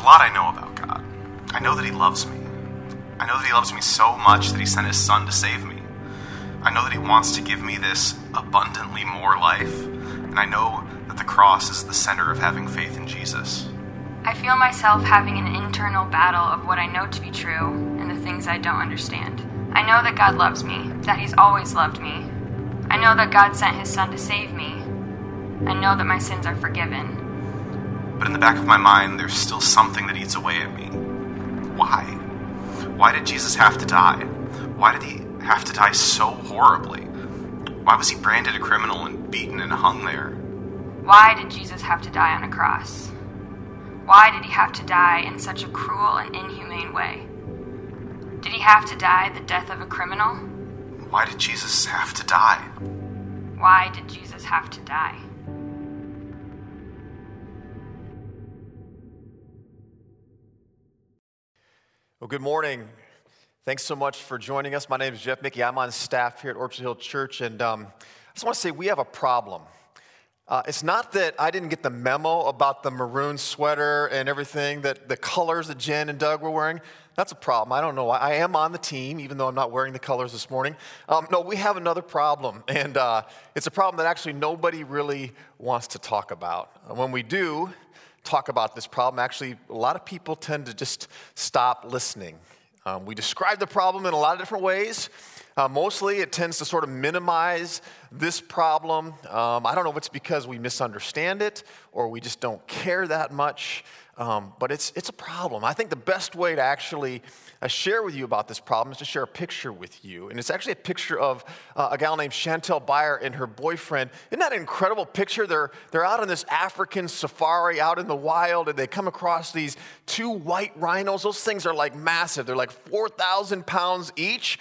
a lot I know about God. I know that He loves me. I know that He loves me so much that He sent His Son to save me. I know that He wants to give me this abundantly more life, and I know that the cross is the center of having faith in Jesus. I feel myself having an internal battle of what I know to be true and the things I don't understand. I know that God loves me, that He's always loved me. I know that God sent His Son to save me. I know that my sins are forgiven. But in the back of my mind, there's still something that eats away at me. Why? Why did Jesus have to die? Why did he have to die so horribly? Why was he branded a criminal and beaten and hung there? Why did Jesus have to die on a cross? Why did he have to die in such a cruel and inhumane way? Did he have to die the death of a criminal? Why did Jesus have to die? Why did Jesus have to die? Well, good morning. Thanks so much for joining us. My name is Jeff Mickey. I'm on staff here at Orchard Hill Church, and um, I just want to say we have a problem. Uh, it's not that I didn't get the memo about the maroon sweater and everything, that the colors that Jen and Doug were wearing. That's a problem. I don't know. I am on the team, even though I'm not wearing the colors this morning. Um, no, we have another problem, and uh, it's a problem that actually nobody really wants to talk about. When we do, talk about this problem, actually, a lot of people tend to just stop listening. Um, we describe the problem in a lot of different ways. Uh, mostly, it tends to sort of minimize this problem. Um, I don't know if it's because we misunderstand it or we just don't care that much. Um, but it's, it's a problem. I think the best way to actually uh, share with you about this problem is to share a picture with you. And it's actually a picture of uh, a gal named Chantel Beyer and her boyfriend. Isn't that an incredible picture? They're, they're out on this African safari out in the wild, and they come across these two white rhinos. Those things are like massive, they're like 4,000 pounds each.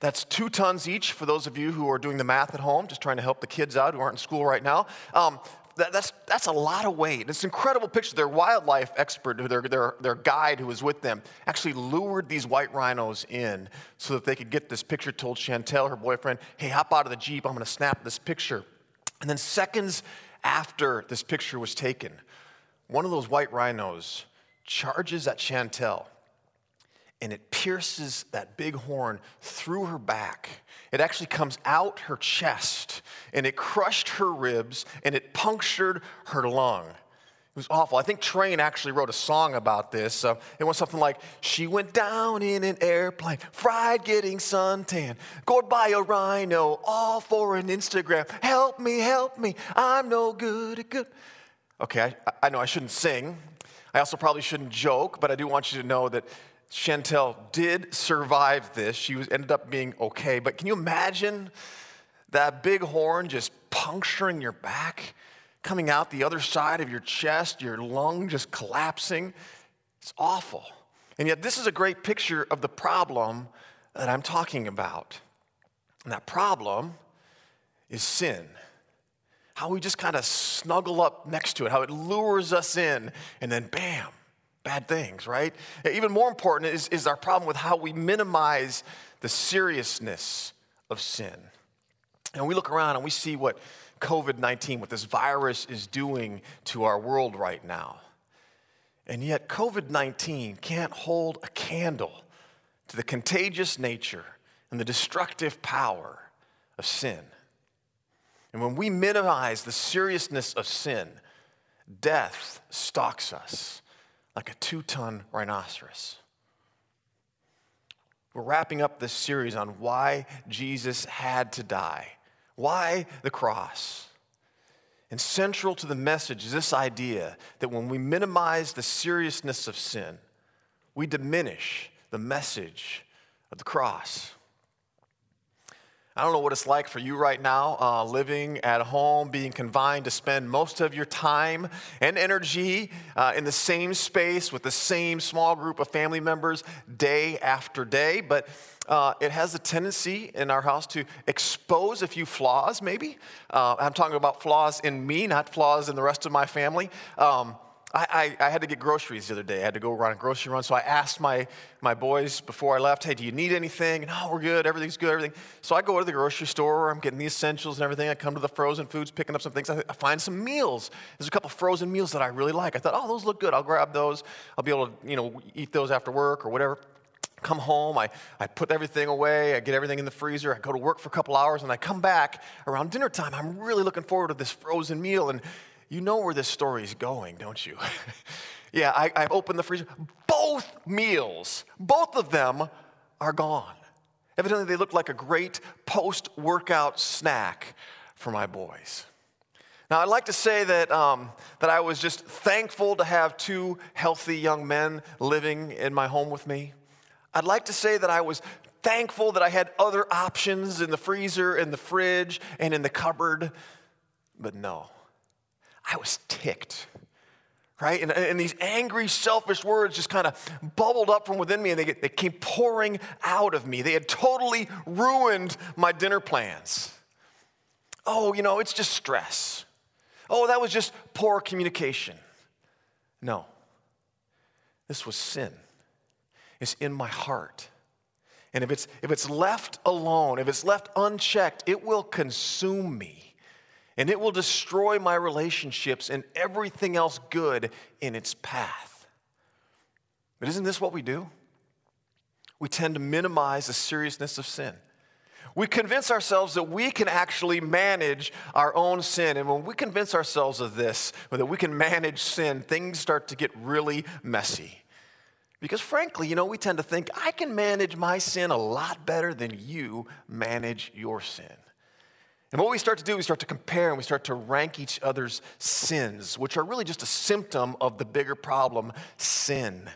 That's two tons each for those of you who are doing the math at home, just trying to help the kids out who aren't in school right now. Um, that, that's, that's a lot of weight. It's an incredible picture. Their wildlife expert, their, their, their guide who was with them, actually lured these white rhinos in so that they could get this picture, told Chantel, her boyfriend, hey, hop out of the Jeep, I'm gonna snap this picture. And then seconds after this picture was taken, one of those white rhinos charges at Chantel and it pierces that big horn through her back. It actually comes out her chest and it crushed her ribs and it punctured her lung. It was awful. I think Train actually wrote a song about this. Uh, it was something like, She went down in an airplane, fried getting suntan, gored by a rhino, all for an Instagram. Help me, help me, I'm no good at good. Okay, I, I know I shouldn't sing. I also probably shouldn't joke, but I do want you to know that Chantel did survive this. She was, ended up being okay. But can you imagine that big horn just puncturing your back, coming out the other side of your chest, your lung just collapsing? It's awful. And yet, this is a great picture of the problem that I'm talking about. And that problem is sin. How we just kind of snuggle up next to it, how it lures us in, and then bam, bad things, right? Even more important is, is our problem with how we minimize the seriousness of sin. And we look around and we see what COVID 19, what this virus is doing to our world right now. And yet, COVID 19 can't hold a candle to the contagious nature and the destructive power of sin. And when we minimize the seriousness of sin, death stalks us like a two ton rhinoceros. We're wrapping up this series on why Jesus had to die, why the cross. And central to the message is this idea that when we minimize the seriousness of sin, we diminish the message of the cross. I don't know what it's like for you right now, uh, living at home, being confined to spend most of your time and energy uh, in the same space with the same small group of family members day after day. But uh, it has a tendency in our house to expose a few flaws, maybe. Uh, I'm talking about flaws in me, not flaws in the rest of my family. Um, I, I, I, had to get groceries the other day. I had to go run a grocery run. So I asked my, my boys before I left, hey, do you need anything? No, oh, we're good. Everything's good. Everything. So I go to the grocery store. I'm getting the essentials and everything. I come to the frozen foods, picking up some things. I, I find some meals. There's a couple frozen meals that I really like. I thought, oh, those look good. I'll grab those. I'll be able to, you know, eat those after work or whatever come home, I, I put everything away, I get everything in the freezer, I go to work for a couple hours, and I come back around dinner time. I'm really looking forward to this frozen meal. And you know where this story is going, don't you? yeah, I, I opened the freezer. Both meals, both of them are gone. Evidently, they looked like a great post workout snack for my boys. Now, I'd like to say that, um, that I was just thankful to have two healthy young men living in my home with me. I'd like to say that I was thankful that I had other options in the freezer, in the fridge, and in the cupboard, but no. I was ticked, right? And, and these angry, selfish words just kind of bubbled up from within me and they, they came pouring out of me. They had totally ruined my dinner plans. Oh, you know, it's just stress. Oh, that was just poor communication. No, this was sin. It's in my heart. And if it's, if it's left alone, if it's left unchecked, it will consume me and it will destroy my relationships and everything else good in its path. But isn't this what we do? We tend to minimize the seriousness of sin. We convince ourselves that we can actually manage our own sin. And when we convince ourselves of this, that we can manage sin, things start to get really messy. Because frankly, you know, we tend to think, I can manage my sin a lot better than you manage your sin. And what we start to do, we start to compare and we start to rank each other's sins, which are really just a symptom of the bigger problem sin.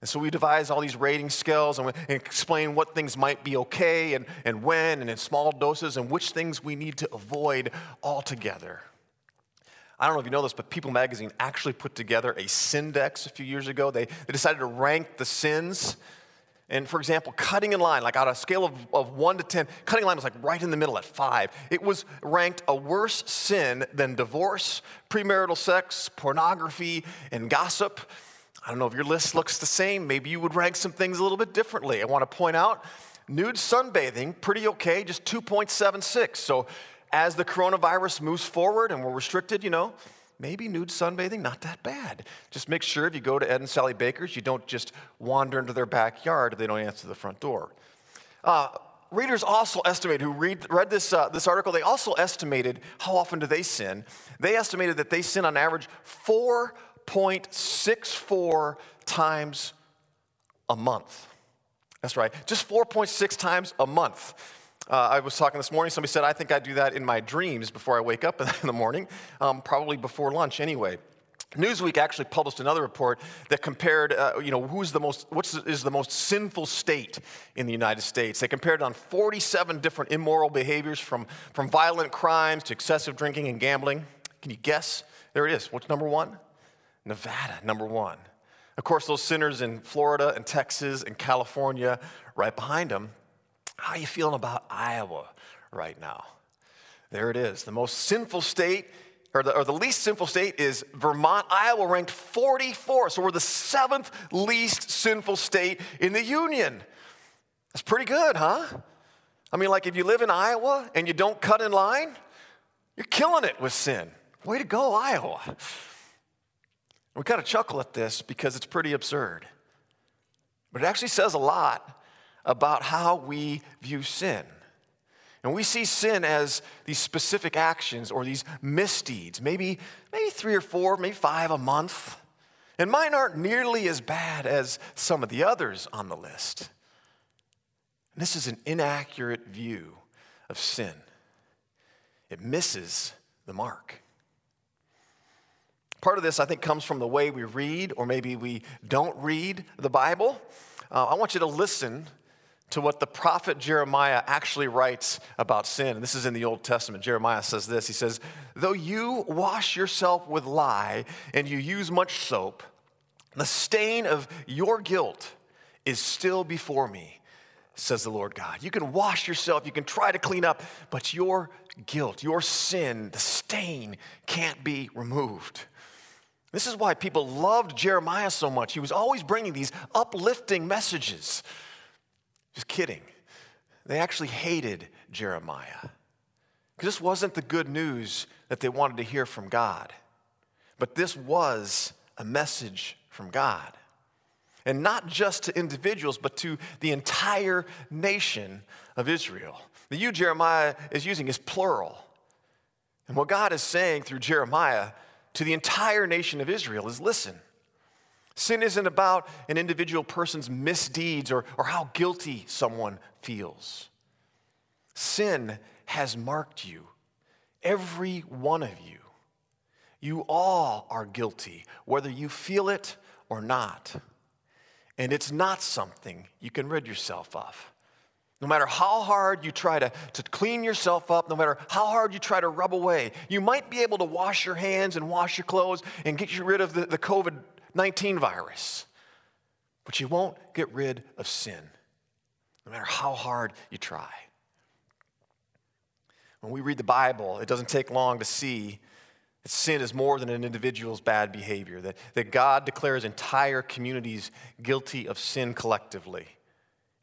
And so we devise all these rating scales and, we, and explain what things might be okay and, and when and in small doses and which things we need to avoid altogether. I don't know if you know this, but People magazine actually put together a Sindex a few years ago. They, they decided to rank the sins and for example, cutting in line, like on a scale of, of one to 10, cutting in line was like right in the middle at five. It was ranked a worse sin than divorce, premarital sex, pornography, and gossip. I don't know if your list looks the same. Maybe you would rank some things a little bit differently. I want to point out nude sunbathing, pretty okay, just 2.76. So as the coronavirus moves forward and we're restricted, you know, maybe nude sunbathing, not that bad. Just make sure if you go to Ed and Sally Baker's, you don't just wander into their backyard if they don't answer the front door. Uh, readers also estimate, who read, read this, uh, this article, they also estimated how often do they sin. They estimated that they sin on average 4.64 times a month. That's right, just 4.6 times a month. Uh, I was talking this morning, somebody said, I think I do that in my dreams before I wake up in the morning, um, probably before lunch anyway. Newsweek actually published another report that compared, uh, you know, who's the most, what is the most sinful state in the United States. They compared on 47 different immoral behaviors from, from violent crimes to excessive drinking and gambling. Can you guess? There it is. What's number one? Nevada, number one. Of course, those sinners in Florida and Texas and California right behind them. How are you feeling about Iowa right now? There it is. The most sinful state, or the, or the least sinful state, is Vermont. Iowa ranked 44. So we're the seventh least sinful state in the union. That's pretty good, huh? I mean, like if you live in Iowa and you don't cut in line, you're killing it with sin. Way to go, Iowa. We kind of chuckle at this because it's pretty absurd. But it actually says a lot about how we view sin. And we see sin as these specific actions or these misdeeds, maybe, maybe three or four, maybe five a month. And mine aren't nearly as bad as some of the others on the list. And this is an inaccurate view of sin, it misses the mark. Part of this, I think, comes from the way we read, or maybe we don't read the Bible. Uh, I want you to listen to what the prophet Jeremiah actually writes about sin. And this is in the Old Testament. Jeremiah says this He says, Though you wash yourself with lye and you use much soap, the stain of your guilt is still before me, says the Lord God. You can wash yourself, you can try to clean up, but your guilt, your sin, the stain can't be removed. This is why people loved Jeremiah so much. He was always bringing these uplifting messages. Just kidding. They actually hated Jeremiah because this wasn't the good news that they wanted to hear from God. But this was a message from God. And not just to individuals, but to the entire nation of Israel. The you Jeremiah is using is plural. And what God is saying through Jeremiah to the entire nation of Israel is listen, sin isn't about an individual person's misdeeds or, or how guilty someone feels. Sin has marked you, every one of you. You all are guilty, whether you feel it or not. And it's not something you can rid yourself of. No matter how hard you try to, to clean yourself up, no matter how hard you try to rub away, you might be able to wash your hands and wash your clothes and get you rid of the, the COVID 19 virus. But you won't get rid of sin, no matter how hard you try. When we read the Bible, it doesn't take long to see that sin is more than an individual's bad behavior, that, that God declares entire communities guilty of sin collectively.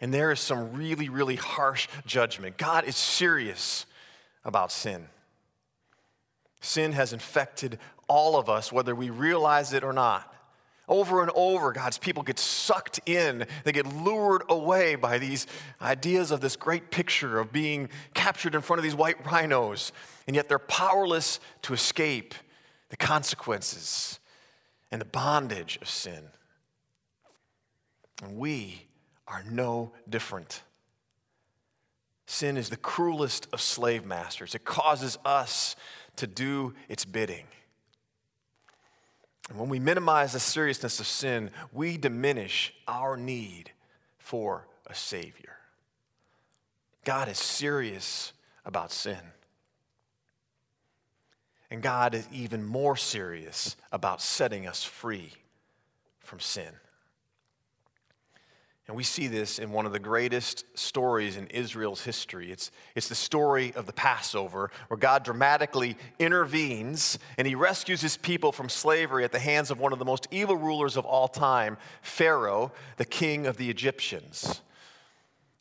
And there is some really, really harsh judgment. God is serious about sin. Sin has infected all of us, whether we realize it or not. Over and over, God's people get sucked in. They get lured away by these ideas of this great picture of being captured in front of these white rhinos, and yet they're powerless to escape the consequences and the bondage of sin. And we are no different. Sin is the cruelest of slave masters, it causes us to do its bidding. And when we minimize the seriousness of sin, we diminish our need for a Savior. God is serious about sin. And God is even more serious about setting us free from sin. And we see this in one of the greatest stories in Israel's history. It's, it's the story of the Passover, where God dramatically intervenes and he rescues his people from slavery at the hands of one of the most evil rulers of all time, Pharaoh, the king of the Egyptians.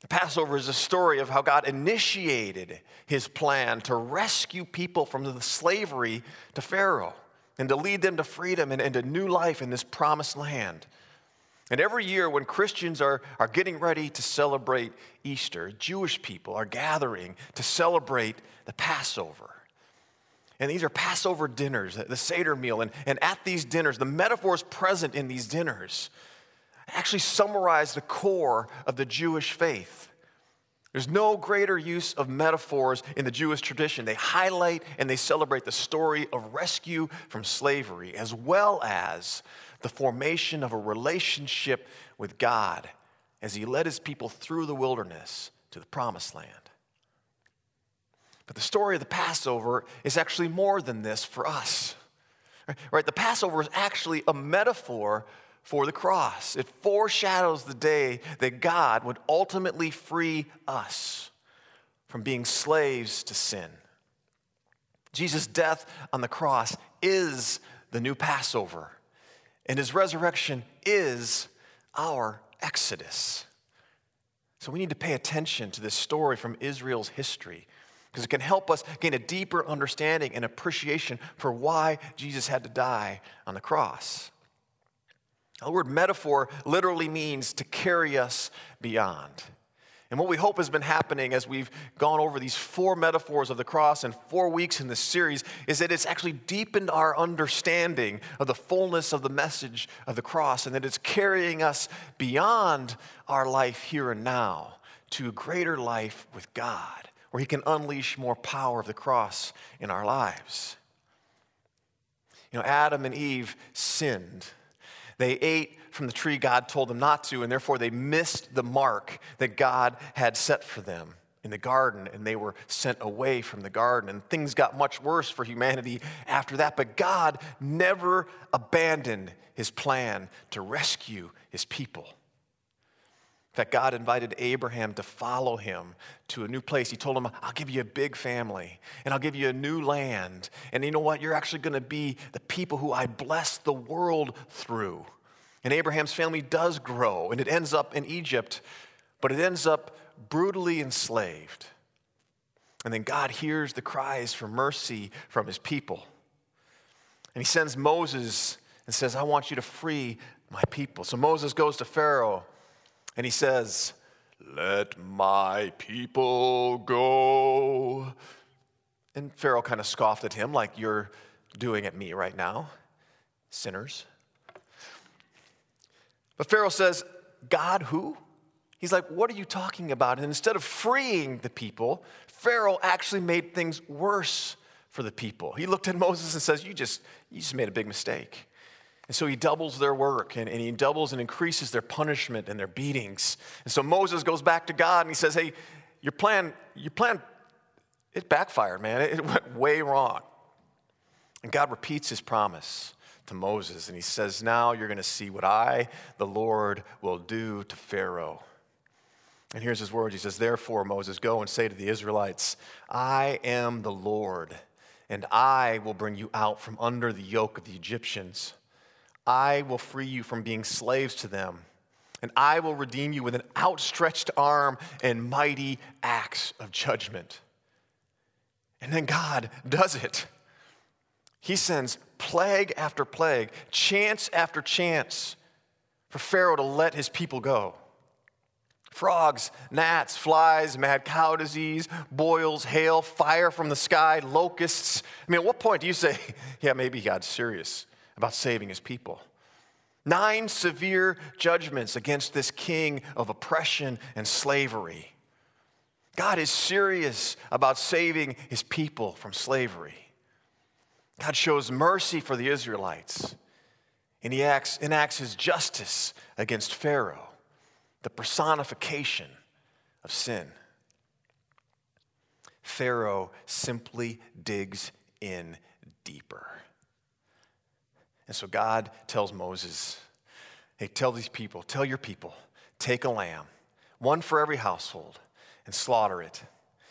The Passover is a story of how God initiated his plan to rescue people from the slavery to Pharaoh and to lead them to freedom and, and to new life in this promised land. And every year, when Christians are, are getting ready to celebrate Easter, Jewish people are gathering to celebrate the Passover. And these are Passover dinners, the Seder meal. And, and at these dinners, the metaphors present in these dinners actually summarize the core of the Jewish faith. There's no greater use of metaphors in the Jewish tradition. They highlight and they celebrate the story of rescue from slavery, as well as the formation of a relationship with God as he led his people through the wilderness to the promised land. But the story of the Passover is actually more than this for us. Right? The Passover is actually a metaphor for the cross. It foreshadows the day that God would ultimately free us from being slaves to sin. Jesus' death on the cross is the new Passover and his resurrection is our exodus. So we need to pay attention to this story from Israel's history because it can help us gain a deeper understanding and appreciation for why Jesus had to die on the cross. The word metaphor literally means to carry us beyond. And what we hope has been happening as we've gone over these four metaphors of the cross and four weeks in this series is that it's actually deepened our understanding of the fullness of the message of the cross and that it's carrying us beyond our life here and now to a greater life with God, where He can unleash more power of the cross in our lives. You know, Adam and Eve sinned. They ate from the tree God told them not to, and therefore they missed the mark that God had set for them in the garden, and they were sent away from the garden. And things got much worse for humanity after that. But God never abandoned his plan to rescue his people. In fact, God invited Abraham to follow him to a new place. He told him, I'll give you a big family and I'll give you a new land. And you know what? You're actually going to be the people who I bless the world through. And Abraham's family does grow and it ends up in Egypt, but it ends up brutally enslaved. And then God hears the cries for mercy from his people. And he sends Moses and says, I want you to free my people. So Moses goes to Pharaoh and he says, Let my people go. And Pharaoh kind of scoffed at him, like you're doing at me right now, sinners. But Pharaoh says, God who? He's like, What are you talking about? And instead of freeing the people, Pharaoh actually made things worse for the people. He looked at Moses and says, You just, you just made a big mistake. And so he doubles their work and, and, he doubles and increases their punishment and their beatings. And so Moses goes back to God and he says, Hey, your plan, your plan, it backfired, man. It, it went way wrong. And God repeats his promise to Moses and he says, Now you're going to see what I, the Lord, will do to Pharaoh. And here's his words He says, Therefore, Moses, go and say to the Israelites, I am the Lord, and I will bring you out from under the yoke of the Egyptians. I will free you from being slaves to them, and I will redeem you with an outstretched arm and mighty acts of judgment. And then God does it. He sends plague after plague, chance after chance for Pharaoh to let his people go. Frogs, gnats, flies, mad cow disease, boils, hail, fire from the sky, locusts. I mean, at what point do you say, yeah, maybe God's serious? About saving his people. Nine severe judgments against this king of oppression and slavery. God is serious about saving his people from slavery. God shows mercy for the Israelites, and he acts, enacts his justice against Pharaoh, the personification of sin. Pharaoh simply digs in deeper. And so God tells Moses, hey, tell these people, tell your people, take a lamb, one for every household, and slaughter it.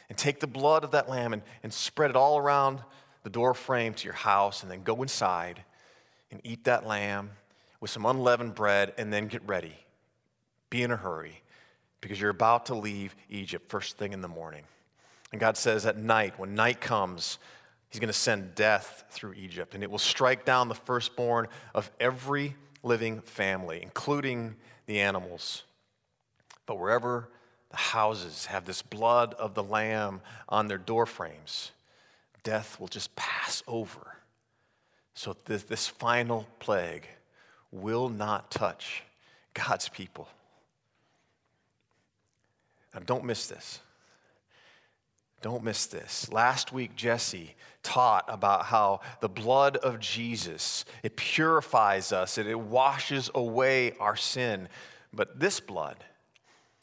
And take the blood of that lamb and, and spread it all around the door frame to your house, and then go inside and eat that lamb with some unleavened bread, and then get ready. Be in a hurry because you're about to leave Egypt first thing in the morning. And God says, at night, when night comes, He's going to send death through Egypt, and it will strike down the firstborn of every living family, including the animals. But wherever the houses have this blood of the Lamb on their doorframes, death will just pass over. So this, this final plague will not touch God's people. Now, don't miss this. Don't miss this. Last week, Jesse taught about how the blood of Jesus, it purifies us and it washes away our sin. But this blood,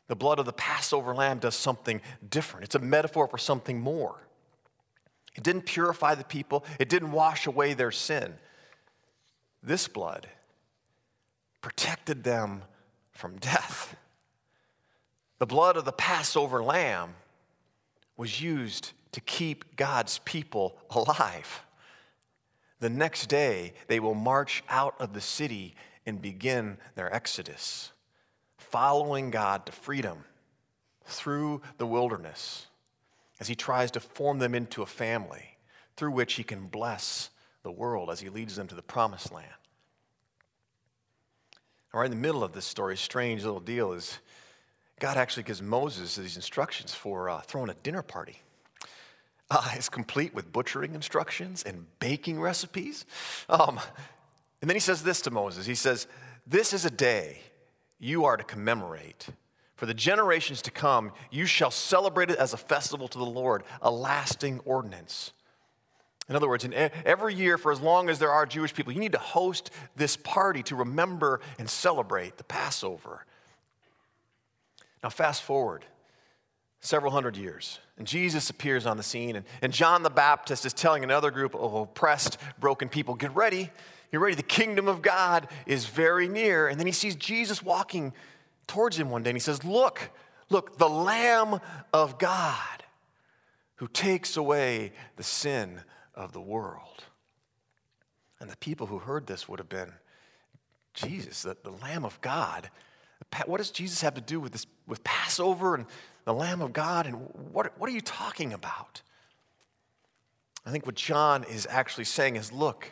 the blood of the Passover lamb, does something different. It's a metaphor for something more. It didn't purify the people, it didn't wash away their sin. This blood protected them from death. The blood of the Passover lamb was used to keep God's people alive. The next day, they will march out of the city and begin their exodus, following God to freedom through the wilderness as He tries to form them into a family through which He can bless the world as He leads them to the promised land. Right, in the middle of this story, strange little deal is God actually gives Moses these instructions for uh, throwing a dinner party. Uh, it's complete with butchering instructions and baking recipes. Um, and then he says this to Moses He says, This is a day you are to commemorate. For the generations to come, you shall celebrate it as a festival to the Lord, a lasting ordinance. In other words, in every year, for as long as there are Jewish people, you need to host this party to remember and celebrate the Passover. Now, fast forward several hundred years, and Jesus appears on the scene, and, and John the Baptist is telling another group of oppressed, broken people, Get ready, get ready, the kingdom of God is very near. And then he sees Jesus walking towards him one day and he says, Look, look, the Lamb of God who takes away the sin of the world. And the people who heard this would have been, Jesus, the, the Lamb of God. What does Jesus have to do with this, with Passover and the Lamb of God? And what, what are you talking about? I think what John is actually saying is look,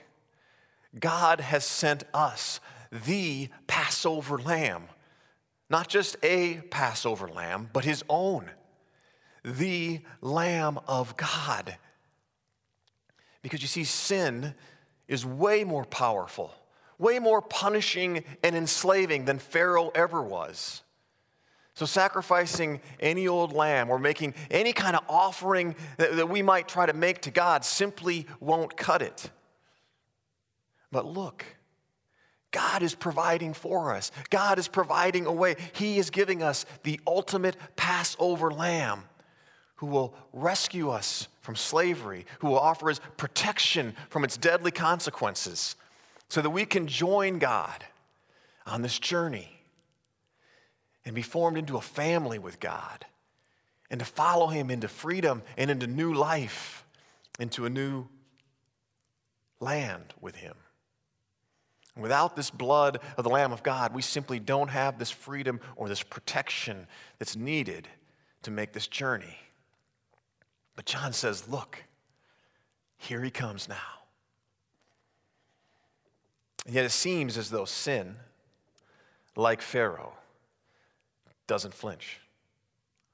God has sent us the Passover lamb. Not just a Passover lamb, but his own. The Lamb of God. Because you see, sin is way more powerful, way more punishing and enslaving than Pharaoh ever was. So, sacrificing any old lamb or making any kind of offering that, that we might try to make to God simply won't cut it. But look, God is providing for us. God is providing a way. He is giving us the ultimate Passover lamb who will rescue us from slavery, who will offer us protection from its deadly consequences, so that we can join God on this journey and be formed into a family with God and to follow Him into freedom and into new life, into a new land with Him. Without this blood of the Lamb of God, we simply don't have this freedom or this protection that's needed to make this journey. But John says, Look, here he comes now. And yet it seems as though sin, like Pharaoh, doesn't flinch.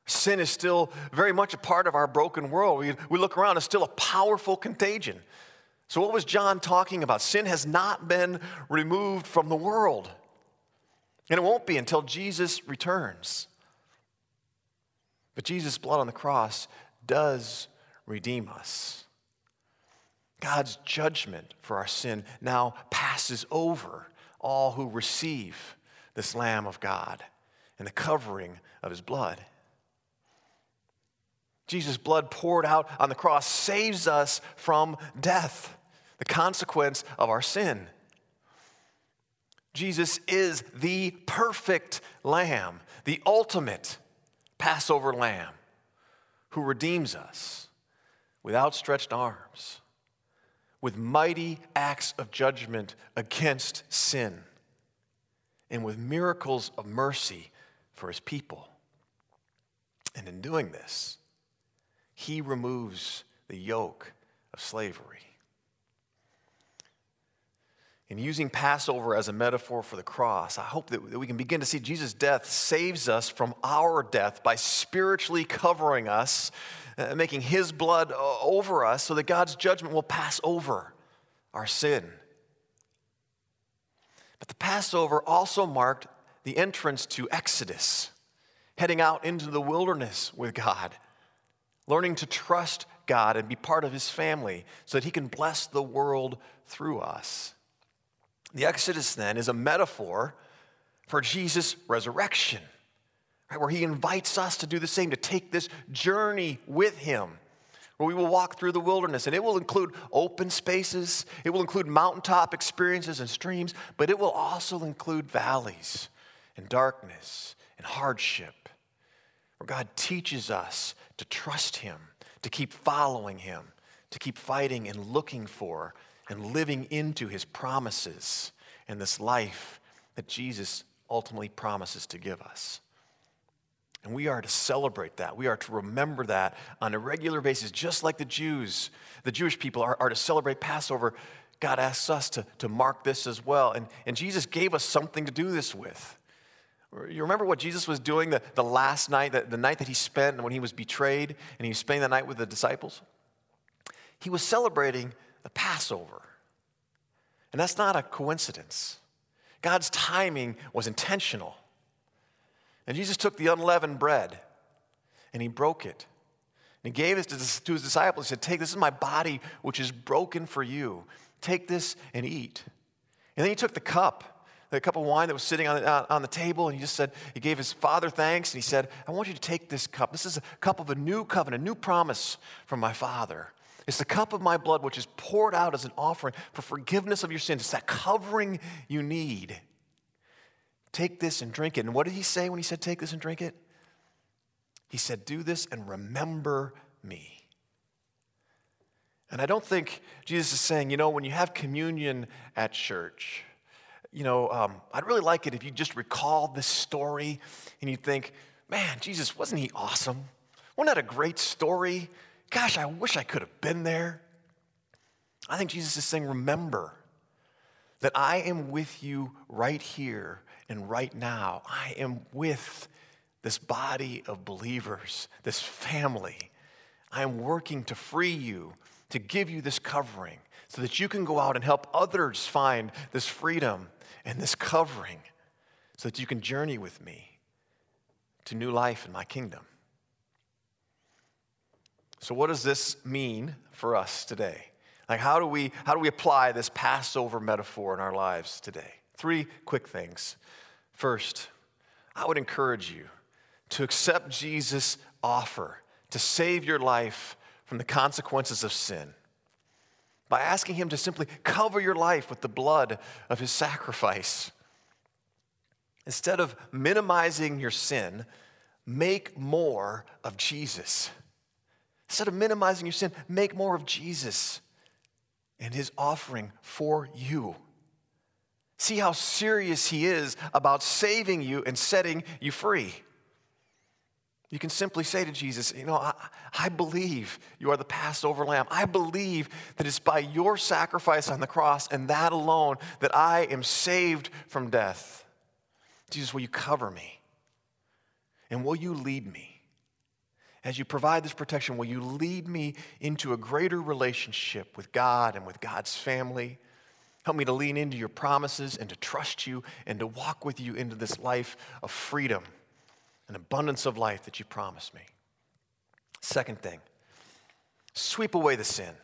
Sin is still very much a part of our broken world. We, we look around, it's still a powerful contagion. So, what was John talking about? Sin has not been removed from the world, and it won't be until Jesus returns. But Jesus' blood on the cross does redeem us. God's judgment for our sin now passes over all who receive this Lamb of God and the covering of his blood. Jesus' blood poured out on the cross saves us from death the consequence of our sin. Jesus is the perfect lamb, the ultimate Passover lamb who redeems us with outstretched arms, with mighty acts of judgment against sin, and with miracles of mercy for his people. And in doing this, he removes the yoke of slavery. In using Passover as a metaphor for the cross, I hope that, we can begin to see Jesus' death saves us from our death by spiritually covering us, uh, making his blood uh, over us so that God's judgment will pass over our sin. But the Passover also marked the entrance to Exodus, heading out into the wilderness with God, learning to trust God and be part of his family so that he can bless the world through us. The Exodus then is a metaphor for Jesus' resurrection, right, where he invites us to do the same, to take this journey with him, where we will walk through the wilderness. And it will include open spaces, it will include mountaintop experiences and streams, but it will also include valleys and darkness and hardship, where God teaches us to trust him, to keep following him, to keep fighting and looking for and living into his promises and this life that Jesus ultimately promises to give us. And we are to celebrate that. We are to remember that on a regular basis, just like the Jews, the Jewish people are, are to celebrate Passover. God asks us to, to mark this as well. And, and Jesus gave us something to do this with. You remember what Jesus was doing the, the last night, the, the night that he spent when he was betrayed and he was spending the night with the disciples? He was celebrating the Passover. And that's not a coincidence. God's timing was intentional. And Jesus took the unleavened bread and he broke it. And he gave it to his disciples. He said, Take, this is my body, which is broken for you. Take this and eat. And then he took the cup, the cup of wine that was sitting on the, on the table, and he just said, He gave his father thanks, and he said, I want you to take this cup. This is a cup of a new covenant, a new promise from my father. It's the cup of my blood which is poured out as an offering for forgiveness of your sins. It's that covering you need. Take this and drink it. And what did he say when he said, Take this and drink it? He said, Do this and remember me. And I don't think Jesus is saying, you know, when you have communion at church, you know, um, I'd really like it if you just recall this story and you think, man, Jesus, wasn't he awesome? Wasn't that a great story? Gosh, I wish I could have been there. I think Jesus is saying, remember that I am with you right here and right now. I am with this body of believers, this family. I am working to free you, to give you this covering, so that you can go out and help others find this freedom and this covering, so that you can journey with me to new life in my kingdom. So, what does this mean for us today? Like, how do we, how do we apply this Passover metaphor in our lives today? Three quick things. First, I would encourage you to accept Jesus' offer to save your life from the consequences of sin by asking Him to simply cover your life with the blood of His sacrifice. Instead of minimizing your sin, make more of Jesus. Instead of minimizing your sin, make more of Jesus and his offering for you. See how serious he is about saving you and setting you free. You can simply say to Jesus, You know, I, I, believe you are the Passover lamb. I believe that it's by your sacrifice on the cross and that alone that I am saved from death. Jesus, will you cover me? And will you lead me? as you provide this protection, will you lead me into a greater relationship with God and with God's family? Help me to lean into your promises and to trust you and to walk with you into this life of freedom and abundance of life that you promised me. Second thing, sweep away the sin.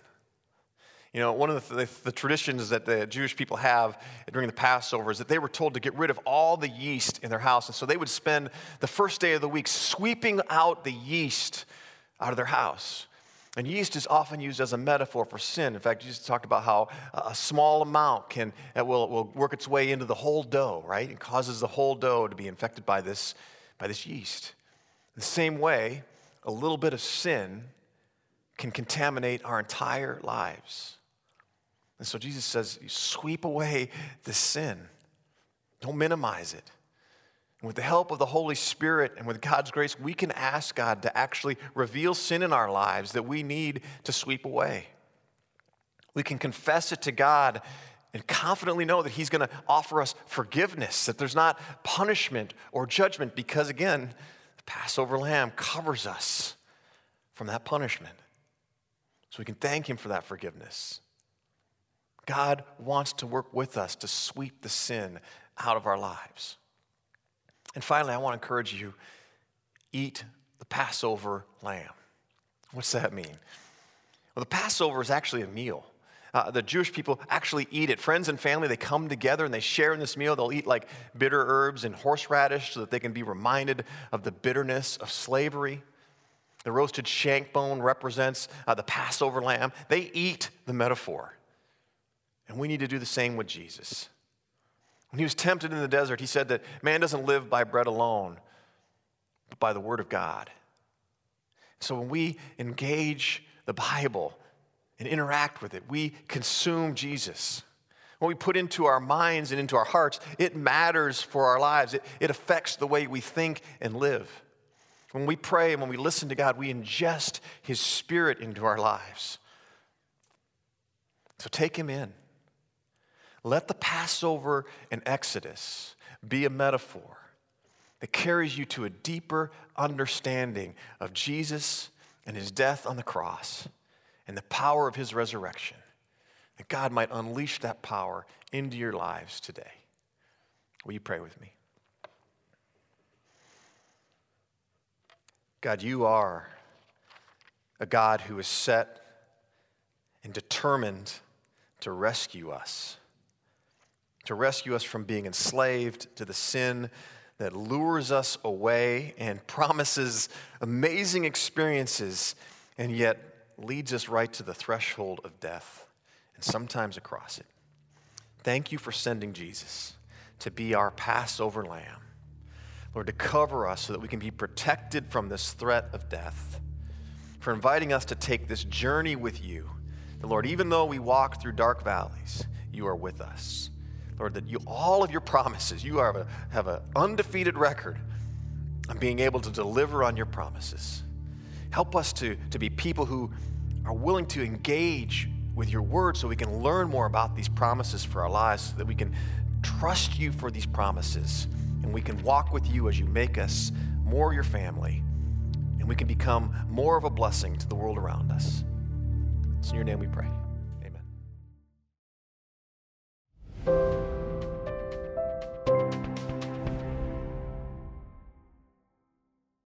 You know, one of the, the, the, traditions that the Jewish people have during the Passover is that they were told to get rid of all the yeast in their house. And so they would spend the first day of the week sweeping out the yeast out of their house. And yeast is often used as a metaphor for sin. In fact, Jesus talked about how a small amount can will, will work its way into the whole dough, right? It causes the whole dough to be infected by this, by this yeast. The same way, a little bit of sin can contaminate our entire lives. And so Jesus says, sweep away the sin. Don't minimize it. And with the help of the Holy Spirit and with God's grace, we can ask God to actually reveal sin in our lives that we need to sweep away. We can confess it to God and confidently know that He's going to offer us forgiveness, that there's not punishment or judgment, because again, the Passover lamb covers us from that punishment. So we can thank Him for that forgiveness. God wants to work with us to sweep the sin out of our lives. And finally, I want to encourage you eat the Passover lamb. What's that mean? Well, the Passover is actually a meal. Uh, the Jewish people actually eat it. Friends and family, they come together and they share in this meal. They'll eat like bitter herbs and horseradish so that they can be reminded of the bitterness of slavery. The roasted shank bone represents uh, the Passover lamb. They eat the metaphor. And we need to do the same with Jesus. When he was tempted in the desert, he said that man doesn't live by bread alone, but by the word of God. So when we engage the Bible and interact with it, we consume Jesus. What we put into our minds and into our hearts, it matters for our lives. It, it affects the way we think and live. When we pray and when we listen to God, we ingest His Spirit into our lives. So take Him in. Let the Passover and Exodus be a metaphor that carries you to a deeper understanding of Jesus and his death on the cross and the power of his resurrection. That God might unleash that power into your lives today. Will you pray with me? God, you are a God who is set and determined to rescue us to rescue us from being enslaved to the sin that lures us away and promises amazing experiences and yet leads us right to the threshold of death and sometimes across it. Thank you for sending Jesus to be our Passover lamb. Lord, to cover us so that we can be protected from this threat of death. For inviting us to take this journey with you. The Lord, even though we walk through dark valleys, you are with us. Lord, that you, all of your promises, you are have an undefeated record of being able to deliver on your promises. Help us to, to be people who are willing to engage with your word so we can learn more about these promises for our lives, so that we can trust you for these promises, and we can walk with you as you make us more your family, and we can become more of a blessing to the world around us. It's in your name we pray. Amen.